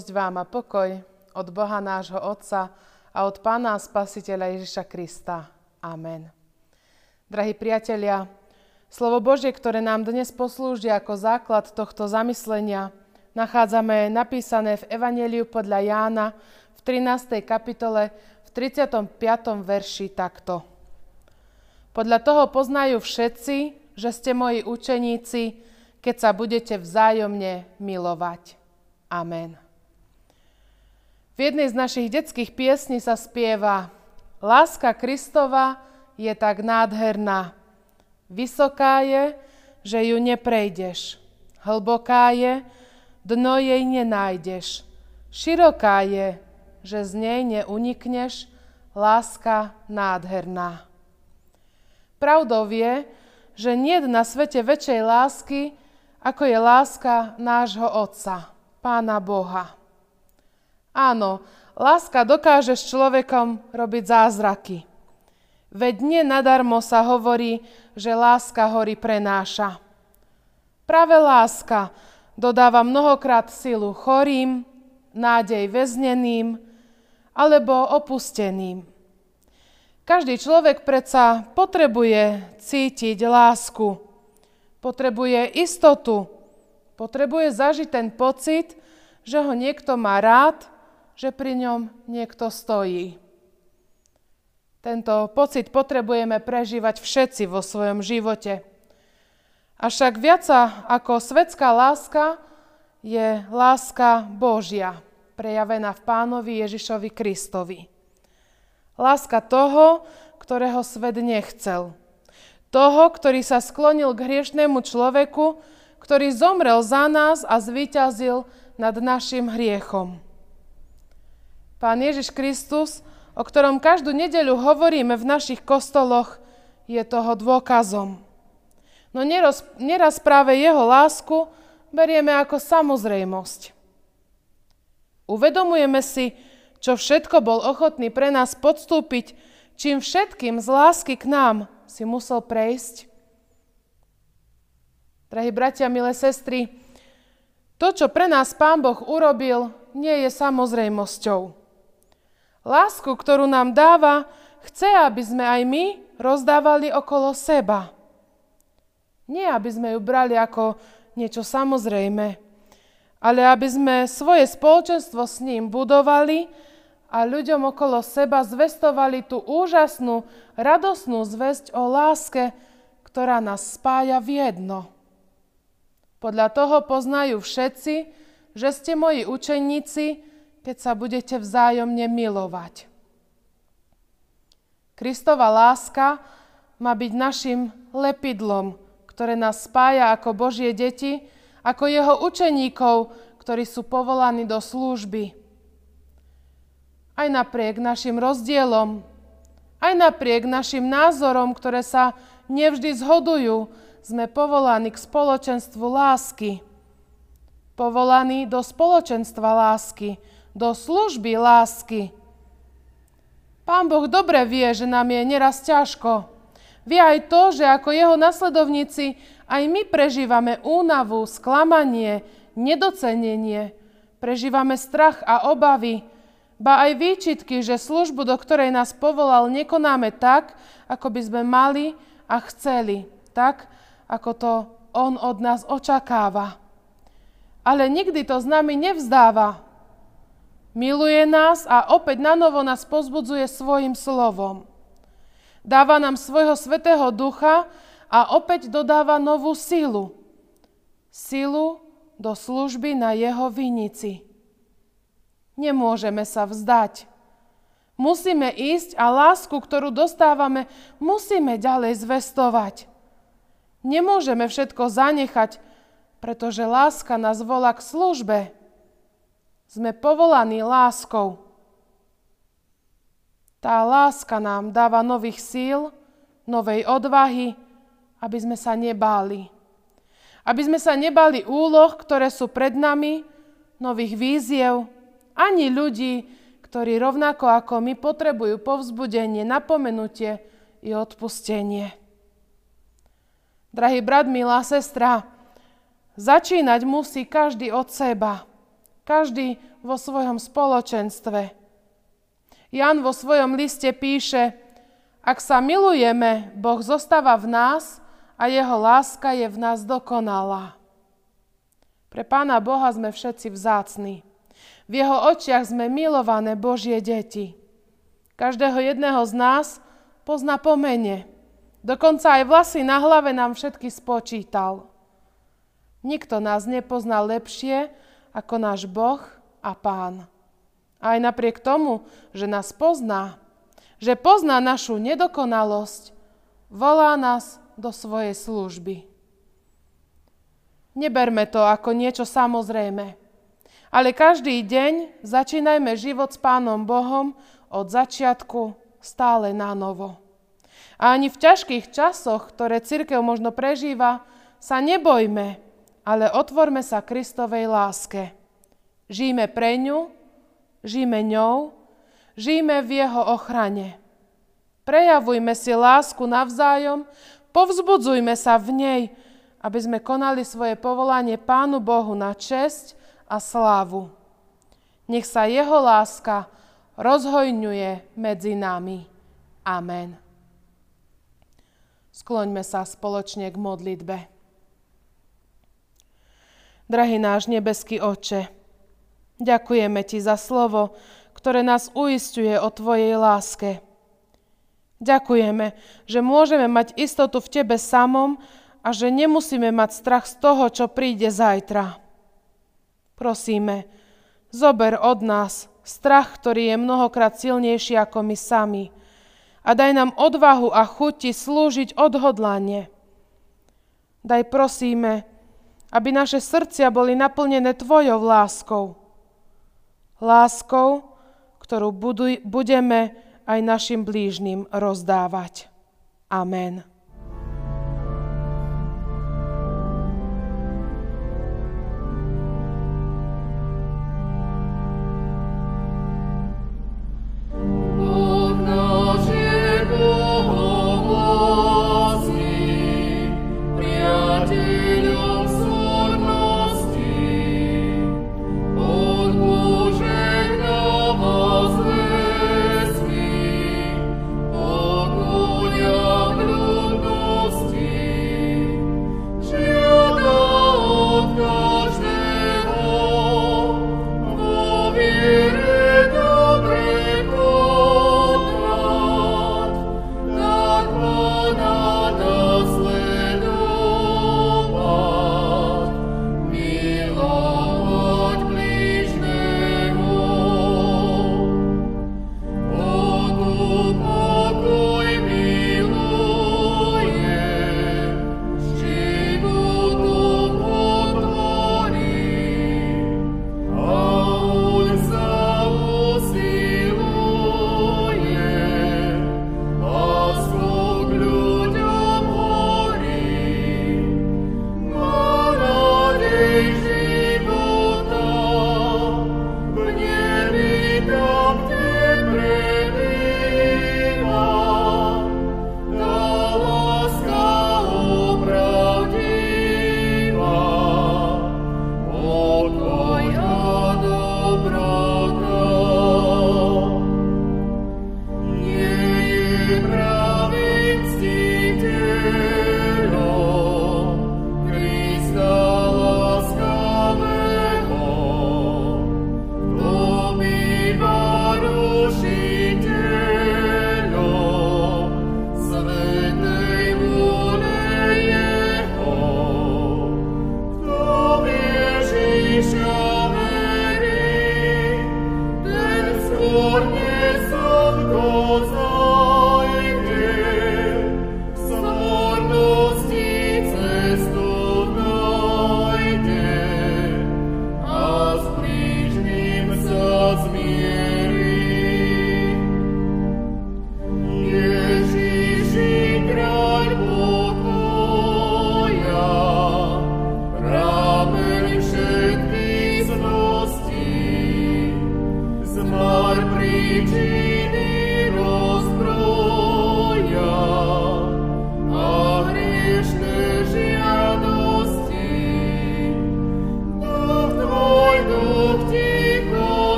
Milosť vám a pokoj od Boha nášho Otca a od Pána Spasiteľa Ježiša Krista. Amen. Drahí priatelia, slovo Božie, ktoré nám dnes poslúži ako základ tohto zamyslenia, nachádzame napísané v Evangeliu podľa Jána v 13. kapitole v 35. verši takto. Podľa toho poznajú všetci, že ste moji učeníci, keď sa budete vzájomne milovať. Amen. V jednej z našich detských piesní sa spieva Láska Kristova je tak nádherná. Vysoká je, že ju neprejdeš. Hlboká je, dno jej nenájdeš. Široká je, že z nej neunikneš, láska nádherná. Pravdou je, že nie na svete väčšej lásky, ako je láska nášho Otca. Pána Boha. Áno, láska dokáže s človekom robiť zázraky. Veď nie nadarmo sa hovorí, že láska hory prenáša. Práve láska dodáva mnohokrát silu chorým, nádej väzneným alebo opusteným. Každý človek predsa potrebuje cítiť lásku, potrebuje istotu, Potrebuje zažiť ten pocit, že ho niekto má rád, že pri ňom niekto stojí. Tento pocit potrebujeme prežívať všetci vo svojom živote. Avšak viac ako svetská láska je láska Božia, prejavená v pánovi Ježišovi Kristovi. Láska toho, ktorého svet nechcel. Toho, ktorý sa sklonil k hriešnemu človeku, ktorý zomrel za nás a zvíťazil nad našim hriechom. Pán Ježiš Kristus, o ktorom každú nedeľu hovoríme v našich kostoloch, je toho dôkazom. No neraz, neraz práve jeho lásku berieme ako samozrejmosť. Uvedomujeme si, čo všetko bol ochotný pre nás podstúpiť, čím všetkým z lásky k nám si musel prejsť. Drahí bratia, milé sestry, to, čo pre nás Pán Boh urobil, nie je samozrejmosťou. Lásku, ktorú nám dáva, chce, aby sme aj my rozdávali okolo seba. Nie, aby sme ju brali ako niečo samozrejme, ale aby sme svoje spoločenstvo s ním budovali a ľuďom okolo seba zvestovali tú úžasnú, radosnú zväzť o láske, ktorá nás spája v jedno. Podľa toho poznajú všetci, že ste moji učeníci, keď sa budete vzájomne milovať. Kristova láska má byť našim lepidlom, ktoré nás spája ako Božie deti, ako jeho učeníkov, ktorí sú povolaní do služby. Aj napriek našim rozdielom, aj napriek našim názorom, ktoré sa nevždy zhodujú, sme povolaní k spoločenstvu lásky. Povolaní do spoločenstva lásky, do služby lásky. Pán Boh dobre vie, že nám je neraz ťažko. Vie aj to, že ako jeho nasledovníci aj my prežívame únavu, sklamanie, nedocenenie. Prežívame strach a obavy, ba aj výčitky, že službu, do ktorej nás povolal, nekonáme tak, ako by sme mali a chceli. Tak, ako to On od nás očakáva. Ale nikdy to s nami nevzdáva. Miluje nás a opäť na novo nás pozbudzuje svojim slovom. Dáva nám svojho svetého ducha a opäť dodáva novú silu. Silu do služby na jeho vinici. Nemôžeme sa vzdať. Musíme ísť a lásku, ktorú dostávame, musíme ďalej zvestovať. Nemôžeme všetko zanechať, pretože láska nás volá k službe. Sme povolaní láskou. Tá láska nám dáva nových síl, novej odvahy, aby sme sa nebáli. Aby sme sa nebali úloh, ktoré sú pred nami, nových víziev, ani ľudí, ktorí rovnako ako my potrebujú povzbudenie, napomenutie i odpustenie. Drahý brat, milá sestra, začínať musí každý od seba. Každý vo svojom spoločenstve. Jan vo svojom liste píše, ak sa milujeme, Boh zostáva v nás a jeho láska je v nás dokonalá. Pre Pána Boha sme všetci vzácni. V jeho očiach sme milované Božie deti. Každého jedného z nás pozná po mene. Dokonca aj vlasy na hlave nám všetky spočítal. Nikto nás nepozná lepšie ako náš Boh a Pán. Aj napriek tomu, že nás pozná, že pozná našu nedokonalosť, volá nás do svojej služby. Neberme to ako niečo samozrejme, ale každý deň začínajme život s Pánom Bohom od začiatku stále na novo. A ani v ťažkých časoch, ktoré církev možno prežíva, sa nebojme, ale otvorme sa Kristovej láske. Žijme pre ňu žijme ňou, žijme v jeho ochrane. Prejavujme si lásku navzájom, povzbudzujme sa v nej, aby sme konali svoje povolanie Pánu Bohu na česť a slávu. Nech sa jeho láska rozhojňuje medzi nami. Amen. Skloňme sa spoločne k modlitbe. Drahý náš nebeský Oče, Ďakujeme Ti za slovo, ktoré nás uistuje o Tvojej láske. Ďakujeme, že môžeme mať istotu v Tebe samom a že nemusíme mať strach z toho, čo príde zajtra. Prosíme, zober od nás strach, ktorý je mnohokrát silnejší ako my sami a daj nám odvahu a chuti slúžiť odhodlanie. Daj prosíme, aby naše srdcia boli naplnené Tvojou láskou láskou, ktorú budeme aj našim blížnym rozdávať. Amen.